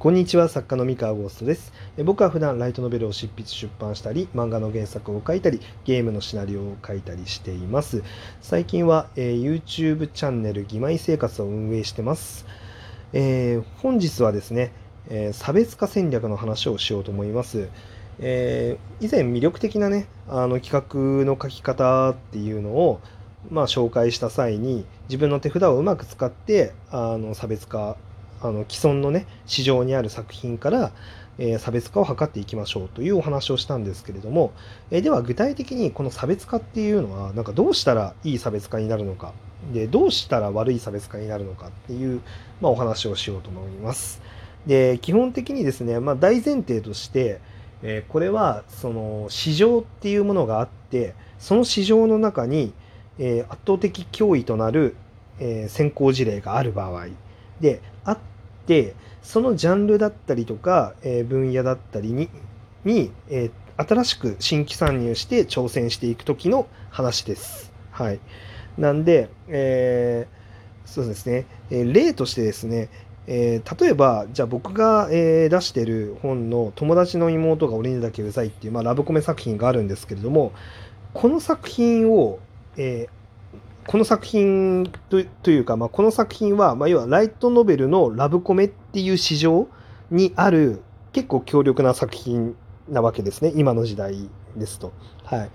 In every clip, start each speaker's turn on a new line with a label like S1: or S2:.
S1: こんにちは作家の三河ゴーストです。僕は普段ライトノベルを執筆出版したり漫画の原作を書いたりゲームのシナリオを書いたりしています。最近は、えー、YouTube チャンネル「義妹生活」を運営してます、えー、本日はですね、えー、差別化戦略の話をしようと思います。え、以前魅力的なねあの企画の書き方っていうのをまあ、紹介した際に自分の手札をうまく使ってあの差別化あの既存のね市場にある作品から、えー、差別化を図っていきましょうというお話をしたんですけれども、えー、では具体的にこの差別化っていうのはなんかどうしたらいい差別化になるのかでどうしたら悪い差別化になるのかっていう、まあ、お話をしようと思います。で基本的にですね、まあ、大前提として、えー、これはその市場っていうものがあってその市場の中に、え圧倒的脅威となる、え先行事例がある場合でてそのジャンルだったりとか、え分野だったりにに、え新しく新規参入して挑戦していく時の話です。はい、なんで、えー、そうですね、え例としてですね、えー、例えばじゃあ僕が、えー、出してる本の「友達の妹が俺にだけうざい」っていう、まあ、ラブコメ作品があるんですけれどもこの作品を、えこの作品というか、まあ、この作品は、まあ、要はライトノベルのラブコメっていう市場にある結構強力な作品なわけですね今の時代ですと。はい、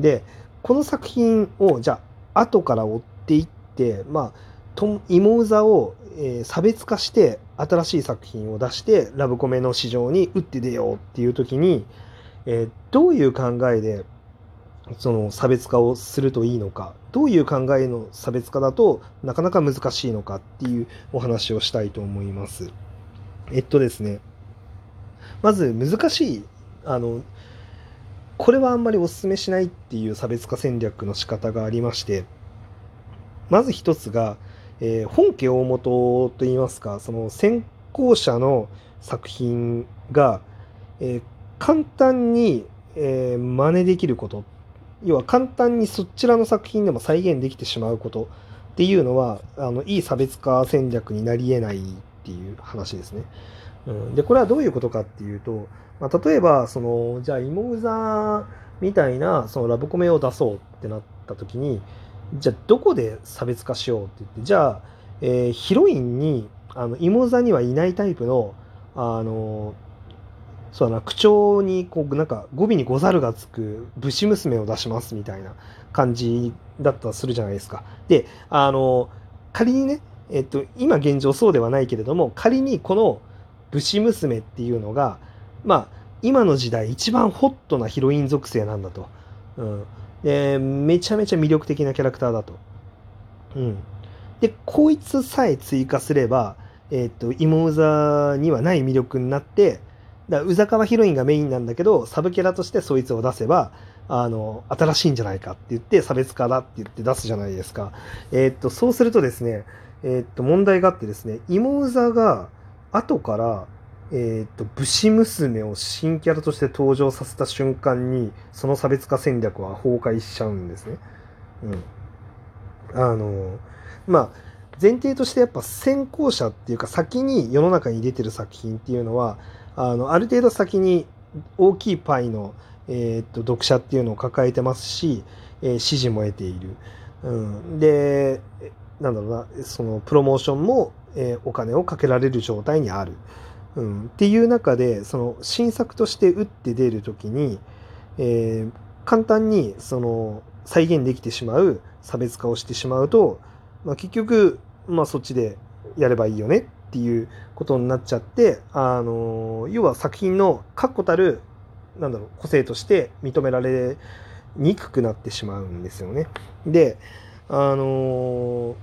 S1: でこの作品をじゃあ後から追っていってまあと芋座を、えー、差別化して新しい作品を出してラブコメの市場に打って出ようっていう時に、えー、どういう考えでその差別化をするといいのかどういう考えの差別化だとなかなか難しいのかっていうお話をしたいと思います。えっとですねまず難しいあのこれはあんまりお勧めしないっていう差別化戦略の仕方がありましてまず一つが、えー、本家大元といいますかその先行者の作品が、えー、簡単に、えー、真似できることっ要は簡単にそちらの作品でも再現できてしまうことっていうのはあのいい差別化戦略になり得ないっていう話ですね。うん、でこれはどういうことかっていうと、まあ、例えばそのじゃあ芋ウザみたいなそのラブコメを出そうってなった時にじゃあどこで差別化しようって言ってじゃあ、えー、ヒロインにあの芋座にはいないタイプのあのそうな、口調にこうなんか語尾にござるがつく武士娘を出しますみたいな感じだったらするじゃないですか。で、あの、仮にね、えっと、今現状そうではないけれども、仮にこの武士娘っていうのが、まあ、今の時代一番ホットなヒロイン属性なんだと。うん。で、めちゃめちゃ魅力的なキャラクターだと。うん。で、こいつさえ追加すれば、えっと、芋座にはない魅力になって、だ宇佐川ヒロインがメインなんだけどサブキャラとしてそいつを出せばあの新しいんじゃないかって言って差別化だって言って出すじゃないですか。えー、っとそうするとですね、えー、っと問題があってですね妹座が後からえー、っと武士娘を新キャラとして登場させた瞬間にその差別化戦略は崩壊しちゃうんですね。うん、あのまあ前提としてやっぱ先行者っていうか先に世の中に出てる作品っていうのはあのある程度先に大きいパイの、えー、っと読者っていうのを抱えてますし、えー、支持も得ている。うん、でなんだろうなそのプロモーションも、えー、お金をかけられる状態にある。うん、っていう中でその新作として打って出る時に、えー、簡単にその再現できてしまう差別化をしてしまうと、まあ、結局、まあ、そっちでやればいいよねっていうことになっちゃってあの要は作品の確固たるなんだろう個性として認められにくくなってしまうんですよね。であの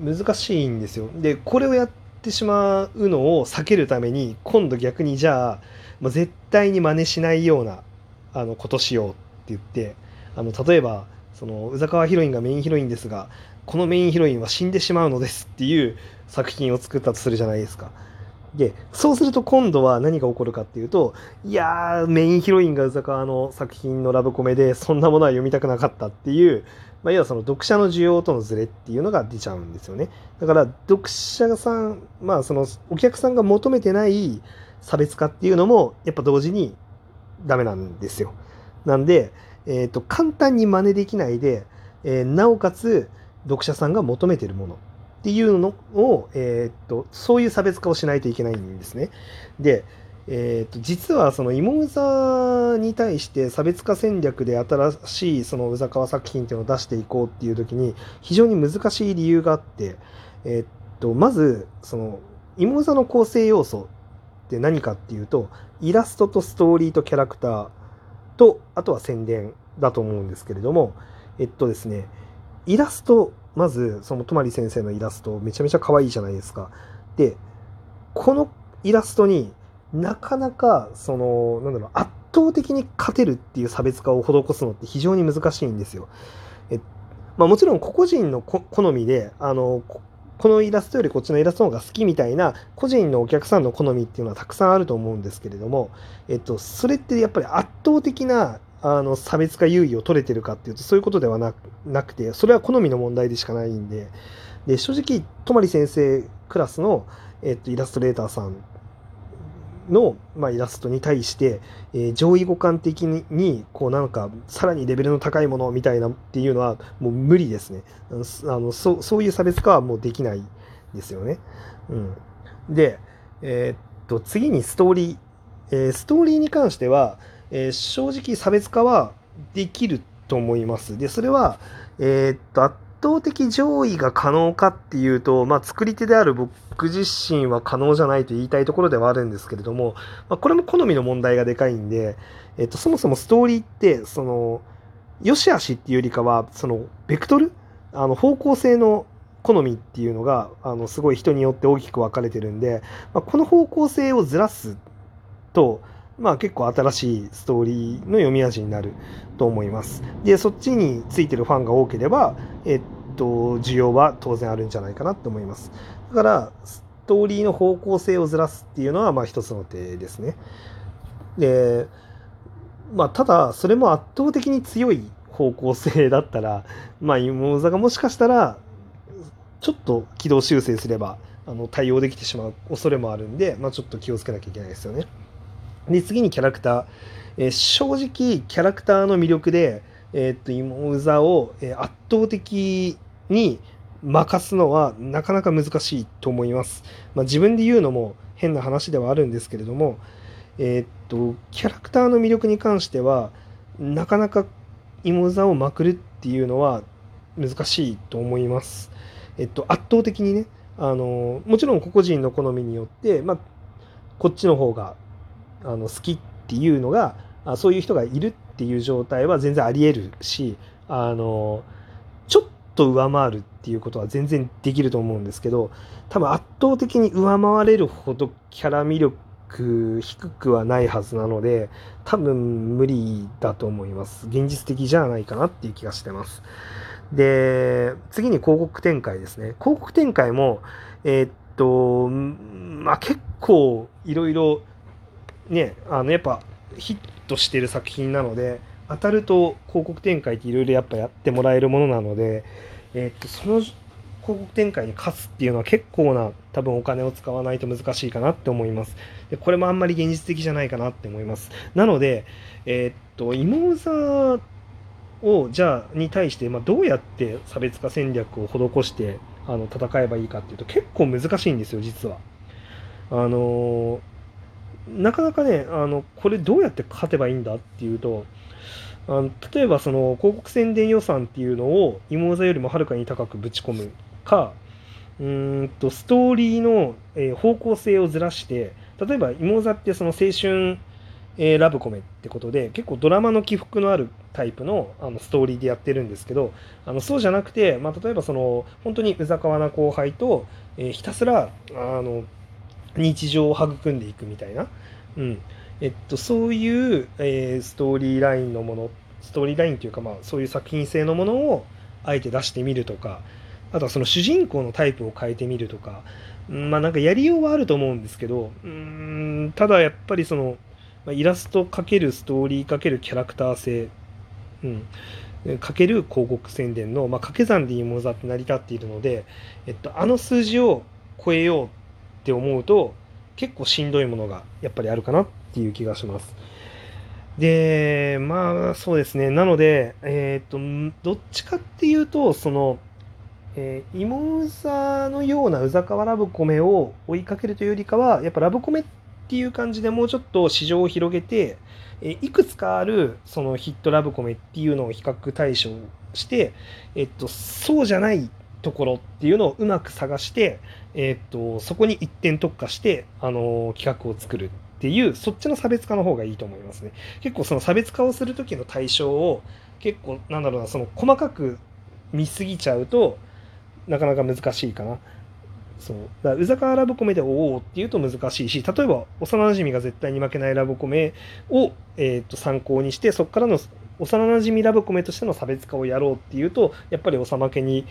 S1: 難しいんですよ。でこれをやってしまうのを避けるために今度逆にじゃあ、まあ、絶対に真似しないようなあのことしようって言ってあの例えばその宇佐川ヒロインがメインヒロインですがこのメインヒロインは死んでしまうのですっていう作品を作ったとするじゃないですか。でそうすると今度は何が起こるかっていうといやーメインヒロインが宇佐川の作品のラブコメでそんなものは読みたくなかったっていう、まあ、要はその読者の需要とのズレっていうのが出ちゃうんですよねだから読者さんまあそのお客さんが求めてない差別化っていうのもやっぱ同時にダメなんですよなんで、えーと、簡単に真似できないで、えー、なおかつ読者さんが求めてるものっていうのを、えー、とそういう差別化をしないといけないんですね。で、えー、と実はその芋うざに対して差別化戦略で新しいその宇佐川作品っていうのを出していこうっていう時に非常に難しい理由があって、えー、とまずその芋うざの構成要素って何かっていうとイラストとストーリーとキャラクターとあとは宣伝だと思うんですけれどもえっとですねイラストまずその泊先生のイラストめちゃめちゃ可愛いじゃないですか。でこのイラストになかなかそのなんだろう圧倒的に勝てるっていう差別化を施すのって非常に難しいんですよ。えまあ、もちろん個々人の好みであのこのイラストよりこっちのイラストの方が好きみたいな個人のお客さんの好みっていうのはたくさんあると思うんですけれども、えっと、それってやっぱり圧倒的なあの差別化優位を取れてるかっていうとそういうことではなくてそれは好みの問題でしかないんで。で正直泊先生クラスの、えっと、イラストレーターさんの、まあ、イラストに対して、えー、上位互換的にこうなんかさらにレベルの高いものみたいなっていうのはもう無理ですね。あのそそういう差別化はもうできないですよね。うん、で、えー、っと次にストーリー、えー、ストーリーに関してはえー、正直差別化はできると思います。で、それは、えー、っと、圧倒的上位が可能かっていうと、まあ、作り手である僕自身は可能じゃないと言いたいところではあるんですけれども、まあ、これも好みの問題がでかいんで、えっと、そもそもストーリーって、その、良し悪しっていうよりかは、その、ベクトル？あの、方向性の好みっていうのが、あの、すごい人によって大きく分かれてるんで、まあ、この方向性をずらすと、まあ結構新しいストーリーの読み味になると思います。で、そっちについてるファンが多ければ、えっと、需要は当然あるんじゃないかなと思います。だから、ストーリーの方向性をずらすっていうのは、まあ一つの手ですね。で、まあただ、それも圧倒的に強い方向性だったら、まあ、芋座がもしかしたら、ちょっと軌道修正すれば、あの対応できてしまう恐れもあるんで、まあ、ちょっと気をつけなきゃいけないですよね。で、次にキャラクター。えー、正直、キャラクターの魅力で、えー、っと、芋座を、え、圧倒的に任すのはなかなか難しいと思います。まあ、自分で言うのも変な話ではあるんですけれども、えー、っと、キャラクターの魅力に関しては、なかなか芋座をまくるっていうのは難しいと思います。えっと、圧倒的にね、あのもちろん個々人の好みによって、まあ、こっちの方があの好きっていうのがそういう人がいるっていう状態は全然ありえるしあのちょっと上回るっていうことは全然できると思うんですけど多分圧倒的に上回れるほどキャラ魅力低くはないはずなので多分無理だと思います。現実的じゃないかなっていう気がしてます。で次に広告展開ですね。広告展開もえー、っとまあ結構いろいろねあのやっぱヒットしてる作品なので当たると広告展開っていろいろやっぱやってもらえるものなので、え、っとその広告展開に勝つっていうのは結構な多分お金を使わないと難しいかなって思います。でこれもあんまり現実的じゃないかなって思います。なので、え、っと芋座をじゃあに対して、まあ、どうやって差別化戦略を施してあの戦えばいいかっていうと結構難しいんですよ実は。あのーなかなかねあのこれどうやって勝てばいいんだっていうとあの例えばその広告宣伝予算っていうのを芋座よりもはるかに高くぶち込むかうんとストーリーの、えー、方向性をずらして例えば芋座ってその青春、えー、ラブコメってことで結構ドラマの起伏のあるタイプのあのストーリーでやってるんですけどあのそうじゃなくて、まあ、例えばその本当にうざかわな後輩と、えー、ひたすらあの日常を育んでいくみたいな、うん。えっと、そういう、えー、ストーリーラインのものストーリーラインというか、まあ、そういう作品性のものをあえて出してみるとかあとはその主人公のタイプを変えてみるとかまあなんかやりようはあると思うんですけど、うん、ただやっぱりその、イラストかけるストーリーかけるキャラクター性、うん、かける広告宣伝の、まあ、掛け算で芋座って成り立っているので、えっと、あの数字を超えようって思うと、結構しんどいものがやっぱりあるかなっていう気がします。で、まあそうですね。なので、えっと、どっちかっていうと、その、えー、芋うざのようなうざかわラブコメを追いかけるというよりかは、やっぱラブコメっていう感じでもうちょっと市場を広げて、えいくつかあるそのヒットラブコメっていうのを比較対象して、えっと、そうじゃないところっていうのをうまく探して、えっと、そこに一点特化して、あの企画を作るっていう、そっちの差別化の方がいいと思いますね。結構その差別化をする時の対象を結構なんだろうなその細かく見すぎちゃうとなかなか難しいかな。そうだからうざかラブコメでおおっていうと難しいし例えば幼馴染が絶対に負けないラブコメを、えー、と参考にしてそこからの幼馴染ラブコメとしての差別化をやろうっていうとやっぱりおさまけに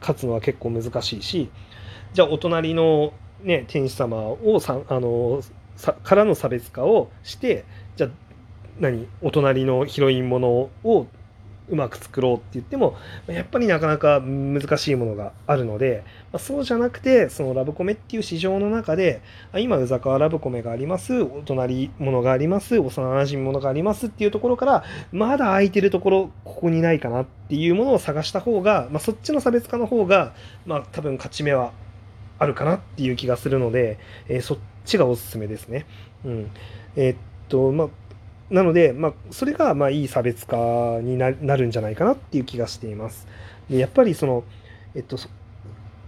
S1: 勝つのは結構難しいしじゃあお隣の、ね、天使様をさあのさからの差別化をしてじゃあ何お隣のヒロインものをうまく作ろうって言ってもやっぱりなかなか難しいものがあるので、まあ、そうじゃなくてそのラブコメっていう市場の中で今うざかわラブコメがありますお隣ものがあります幼馴染ものがありますっていうところからまだ空いてるところここにないかなっていうものを探した方が、まあ、そっちの差別化の方が、まあ、多分勝ち目はあるかなっていう気がするので、えーそっちがおすすめですね。うん、えーっとまあなので、まあ、それがまあいい差別化になるんじゃないかなっていう気がしています。でやっぱりその、えっと、そ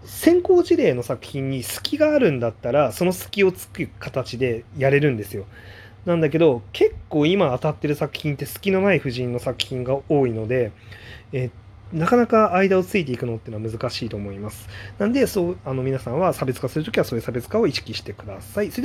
S1: 先行事例の作品に隙があるんだったらその隙をつく形でやれるんですよ。なんだけど結構今当たってる作品って隙のない夫人の作品が多いので、えっなかなか間をついていくのっていうのは難しいと思います。なんでそうあの皆さんは差別化するときはそういう差別化を意識してください。それでは